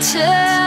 切。